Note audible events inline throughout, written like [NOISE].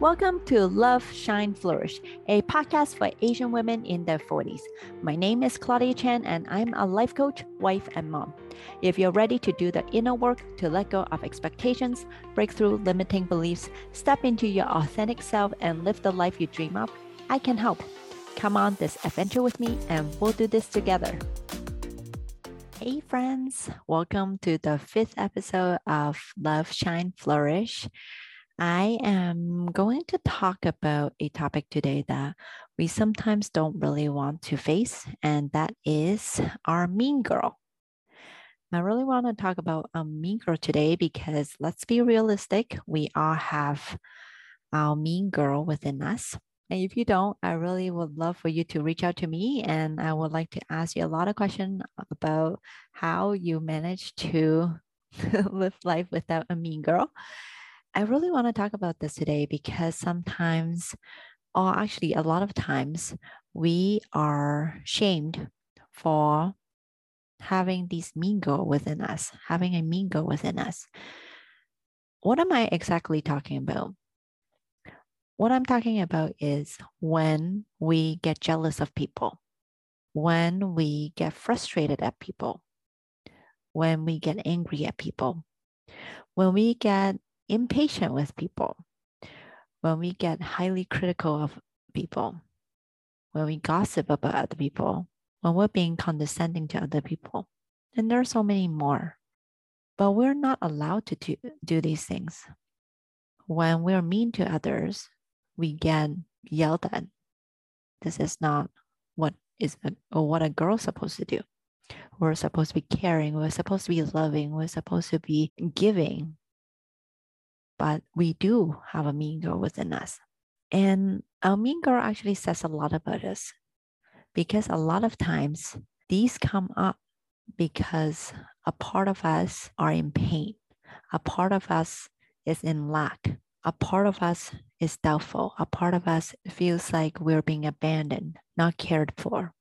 Welcome to Love, Shine, Flourish, a podcast for Asian women in their 40s. My name is Claudia Chan, and I'm a life coach, wife, and mom. If you're ready to do the inner work to let go of expectations, break through limiting beliefs, step into your authentic self, and live the life you dream of, I can help. Come on this adventure with me, and we'll do this together. Hey, friends, welcome to the fifth episode of Love, Shine, Flourish. I am going to talk about a topic today that we sometimes don't really want to face, and that is our mean girl. I really want to talk about a mean girl today because let's be realistic, we all have our mean girl within us. And if you don't, I really would love for you to reach out to me and I would like to ask you a lot of questions about how you manage to [LAUGHS] live life without a mean girl I really want to talk about this today because sometimes, or actually a lot of times, we are shamed for having this mean girl within us, having a mean girl within us. What am I exactly talking about? What I'm talking about is when we get jealous of people, when we get frustrated at people, when we get angry at people, when we get impatient with people, when we get highly critical of people, when we gossip about other people, when we're being condescending to other people. And there are so many more. But we're not allowed to do, do these things. When we're mean to others, we get yelled at. This is not what is a, what a girl's supposed to do. We're supposed to be caring. We're supposed to be loving. We're supposed to be giving but we do have a mean girl within us. And our mean girl actually says a lot about us because a lot of times these come up because a part of us are in pain, a part of us is in lack, a part of us is doubtful, a part of us feels like we're being abandoned, not cared for.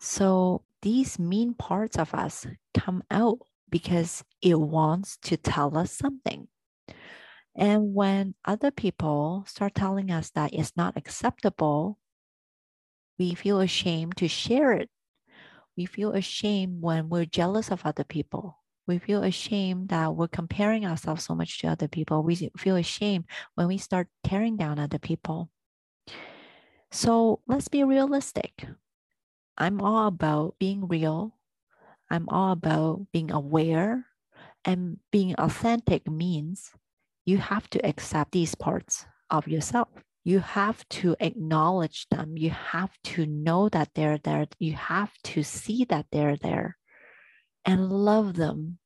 So these mean parts of us come out because it wants to tell us something. And when other people start telling us that it's not acceptable, we feel ashamed to share it. We feel ashamed when we're jealous of other people. We feel ashamed that we're comparing ourselves so much to other people. We feel ashamed when we start tearing down other people. So let's be realistic. I'm all about being real. I'm all about being aware. And being authentic means you have to accept these parts of yourself. You have to acknowledge them. You have to know that they're there. You have to see that they're there and love them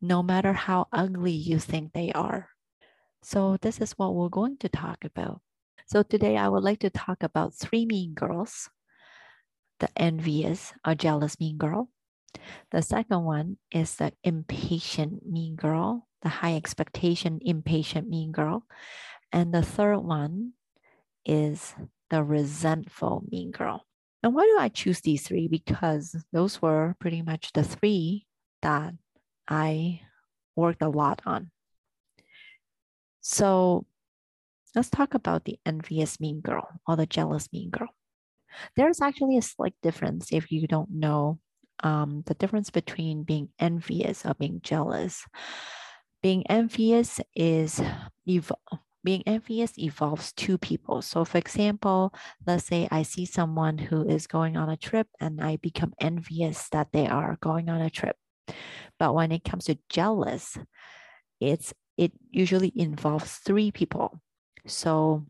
no matter how ugly you think they are. So, this is what we're going to talk about. So, today I would like to talk about three mean girls the envious or jealous mean girl. The second one is the impatient mean girl the high expectation, impatient, mean girl. And the third one is the resentful, mean girl. And why do I choose these three? Because those were pretty much the three that I worked a lot on. So let's talk about the envious mean girl or the jealous mean girl. There's actually a slight difference if you don't know um, the difference between being envious or being jealous being envious is ev- being envious involves two people. So, for example, let's say I see someone who is going on a trip and I become envious that they are going on a trip. But when it comes to jealous, it's it usually involves three people. So,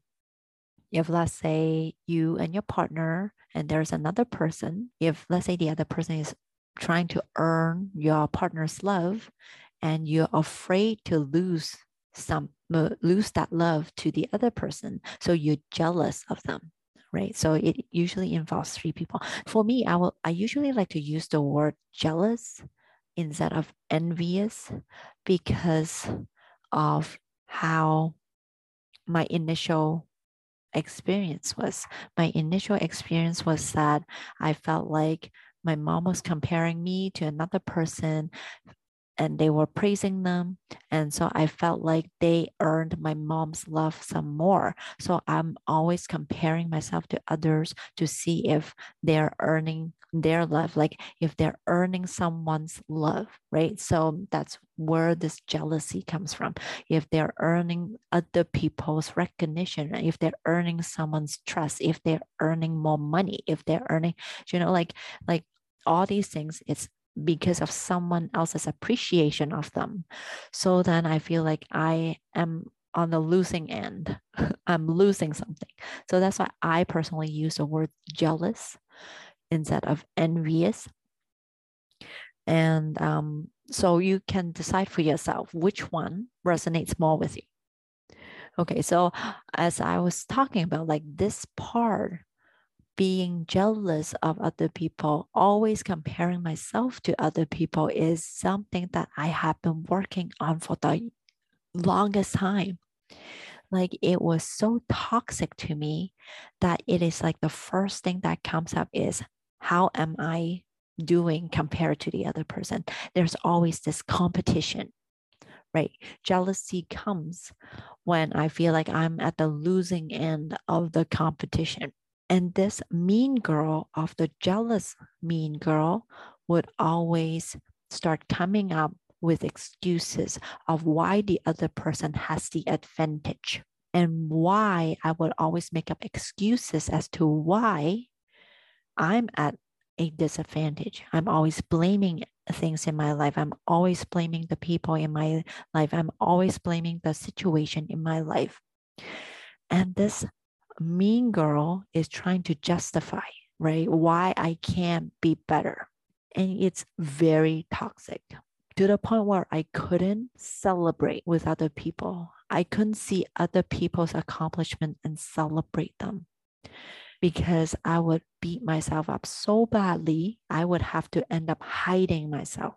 if let's say you and your partner and there's another person, if let's say the other person is trying to earn your partner's love and you're afraid to lose some uh, lose that love to the other person so you're jealous of them right? So it usually involves three people. For me i will i usually like to use the word jealous instead of envious because of how my initial experience was. My initial experience was that i felt like my mom was comparing me to another person and they were praising them. And so I felt like they earned my mom's love some more. So I'm always comparing myself to others to see if they're earning their love, like if they're earning someone's love, right? So that's where this jealousy comes from. If they're earning other people's recognition, if they're earning someone's trust, if they're earning more money, if they're earning, you know, like like all these things, it's because of someone else's appreciation of them. So then I feel like I am on the losing end. [LAUGHS] I'm losing something. So that's why I personally use the word jealous instead of envious. And um, so you can decide for yourself which one resonates more with you. Okay, so as I was talking about, like this part being jealous of other people, always comparing myself to other people is something that I have been working on for the longest time. Like it was so toxic to me that it is like the first thing that comes up is how am I doing compared to the other person? There's always this competition, right? Jealousy comes when I feel like I'm at the losing end of the competition and this mean girl of the jealous mean girl would always start coming up with excuses of why the other person has the advantage and why I would always make up excuses as to why I'm at a disadvantage. I'm always blaming things in my life. I'm always blaming the people in my life. I'm always blaming the situation in my life. And this mean girl is trying to justify, right? Why I can't be better. And it's very toxic to the point where I couldn't celebrate with other people. I couldn't see other people's accomplishment and celebrate them because I would beat myself up so badly, I would have to end up hiding myself.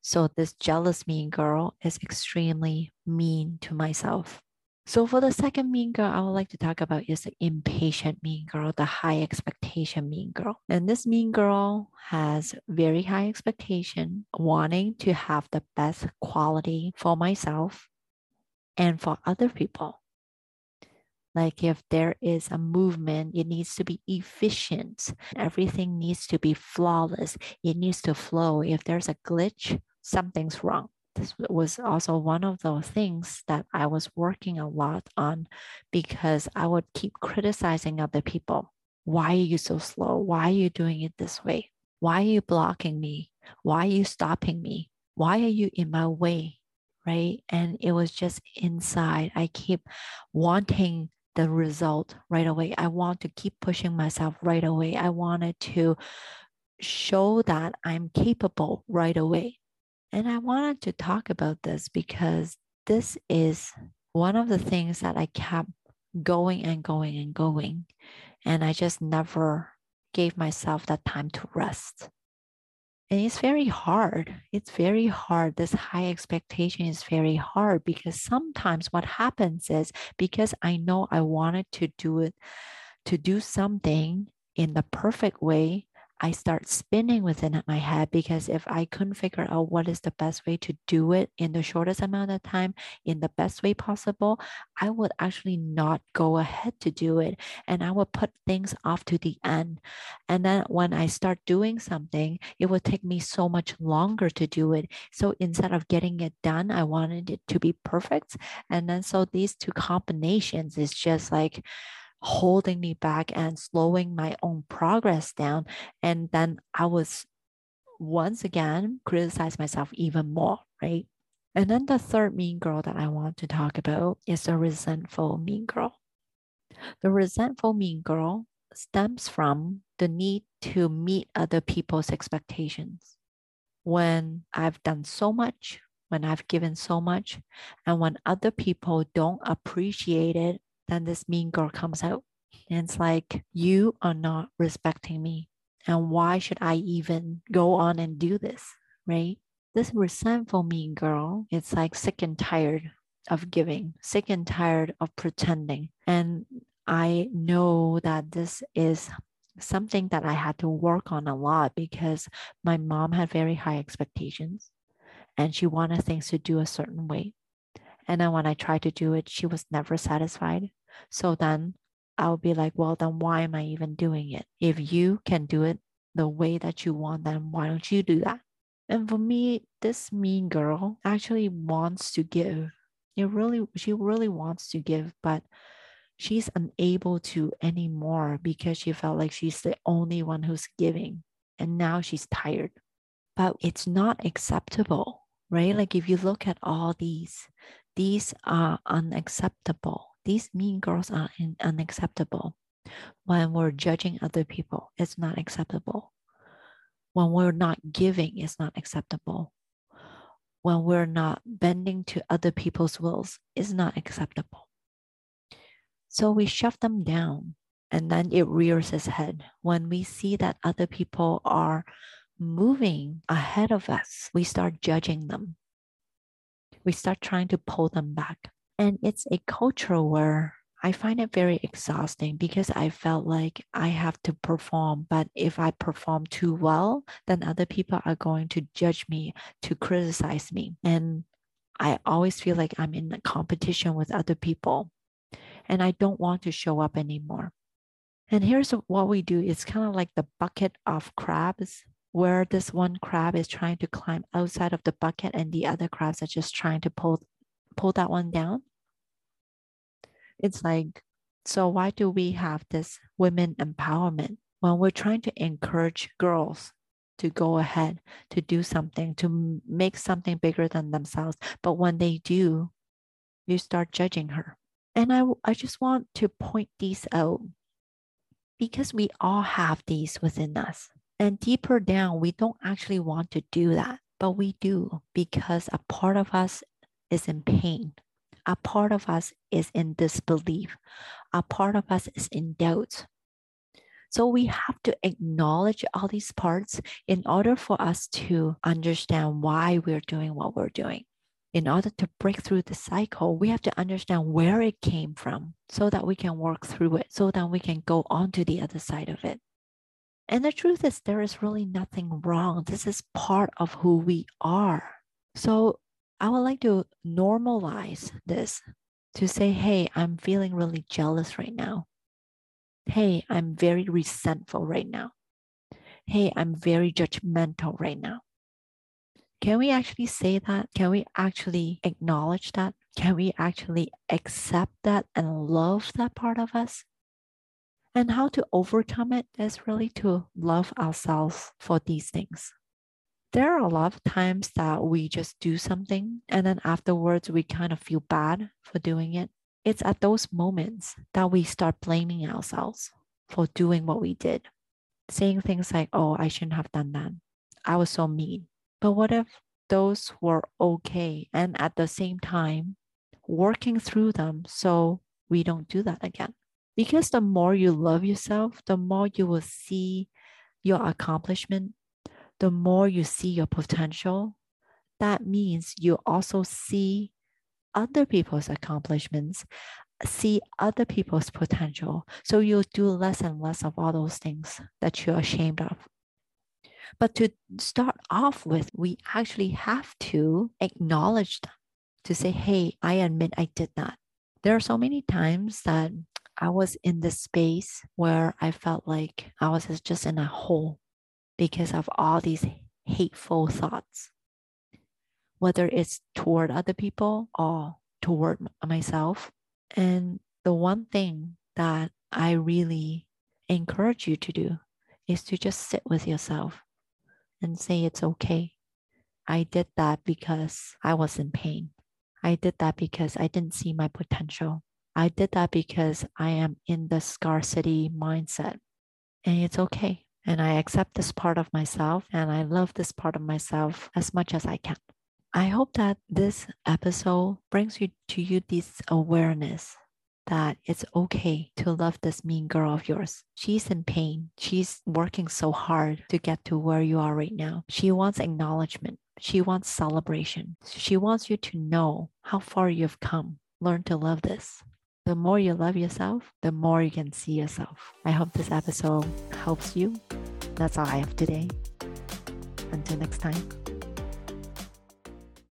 So, this jealous mean girl is extremely mean to myself. So for the second mean girl, I would like to talk about is the impatient mean girl, the high expectation mean girl. And this mean girl has very high expectation, wanting to have the best quality for myself and for other people. Like if there is a movement, it needs to be efficient. Everything needs to be flawless. It needs to flow. If there's a glitch, something's wrong this was also one of those things that I was working a lot on because I would keep criticizing other people. Why are you so slow? Why are you doing it this way? Why are you blocking me? Why are you stopping me? Why are you in my way? Right. And it was just inside. I keep wanting the result right away. I want to keep pushing myself right away. I wanted to show that I'm capable right away. And I wanted to talk about this because this is one of the things that I kept going and going and going. And I just never gave myself that time to rest. And it's very hard. It's very hard. This high expectation is very hard because sometimes what happens is because I know I wanted to do it, to do something in the perfect way, I start spinning within my head because if I couldn't figure out what is the best way to do it in the shortest amount of time, in the best way possible, I would actually not go ahead to do it. And I would put things off to the end. And then when I start doing something, it would take me so much longer to do it. So instead of getting it done, I wanted it to be perfect. And then so these two combinations is just like, holding me back and slowing my own progress down. And then I was once again criticize myself even more, right? And then the third mean girl that I want to talk about is the resentful mean girl. The resentful mean girl stems from the need to meet other people's expectations. When I've done so much, when I've given so much, and when other people don't appreciate it then this mean girl comes out. And it's like, you are not respecting me. And why should I even go on and do this? Right? This resentful mean girl, it's like sick and tired of giving, sick and tired of pretending. And I know that this is something that I had to work on a lot because my mom had very high expectations. and she wanted things to do a certain way. And then when I tried to do it, she was never satisfied. So then I'll be like, well, then why am I even doing it? If you can do it the way that you want, then why don't you do that? And for me, this mean girl actually wants to give. It really, she really wants to give, but she's unable to anymore because she felt like she's the only one who's giving. And now she's tired. But it's not acceptable, right? Like if you look at all these, these are unacceptable. These mean girls are unacceptable. When we're judging other people, it's not acceptable. When we're not giving, it's not acceptable. When we're not bending to other people's wills, it's not acceptable. So we shove them down and then it rears its head. When we see that other people are moving ahead of us, we start judging them. We start trying to pull them back. And it's a culture where I find it very exhausting because I felt like I have to perform. But if I perform too well, then other people are going to judge me, to criticize me. And I always feel like I'm in a competition with other people and I don't want to show up anymore. And here's what we do it's kind of like the bucket of crabs, where this one crab is trying to climb outside of the bucket and the other crabs are just trying to pull pull that one down. It's like, so why do we have this women empowerment when we're trying to encourage girls to go ahead, to do something, to make something bigger than themselves? But when they do, you start judging her. And I, I just want to point these out because we all have these within us. And deeper down, we don't actually want to do that, but we do because a part of us is in pain. A part of us is in disbelief. A part of us is in doubt. So we have to acknowledge all these parts in order for us to understand why we're doing what we're doing in order to break through the cycle, we have to understand where it came from so that we can work through it, so that we can go on to the other side of it. And the truth is, there is really nothing wrong. This is part of who we are. So I would like to normalize this to say, hey, I'm feeling really jealous right now. Hey, I'm very resentful right now. Hey, I'm very judgmental right now. Can we actually say that? Can we actually acknowledge that? Can we actually accept that and love that part of us? And how to overcome it is really to love ourselves for these things. There are a lot of times that we just do something and then afterwards we kind of feel bad for doing it. It's at those moments that we start blaming ourselves for doing what we did, saying things like, oh, I shouldn't have done that. I was so mean. But what if those were okay and at the same time working through them so we don't do that again? Because the more you love yourself, the more you will see your accomplishment, the more you see your potential. That means you also see other people's accomplishments, see other people's potential. So you'll do less and less of all those things that you're ashamed of. But to start off with, we actually have to acknowledge them to say, hey, I admit I did that. There are so many times that I was in this space where I felt like I was just in a hole because of all these hateful thoughts, whether it's toward other people or toward myself. And the one thing that I really encourage you to do is to just sit with yourself and say it's okay. I did that because I was in pain. I did that because I didn't see my potential. I did that because I am in the scarcity mindset. And it's okay. And I accept this part of myself and I love this part of myself as much as I can. I hope that this episode brings you to you this awareness that it's okay to love this mean girl of yours. She's in pain. She's working so hard to get to where you are right now. She wants acknowledgement. She wants celebration. She wants you to know how far you've come. Learn to love this. The more you love yourself, the more you can see yourself. I hope this episode helps you. That's all I have today. Until next time.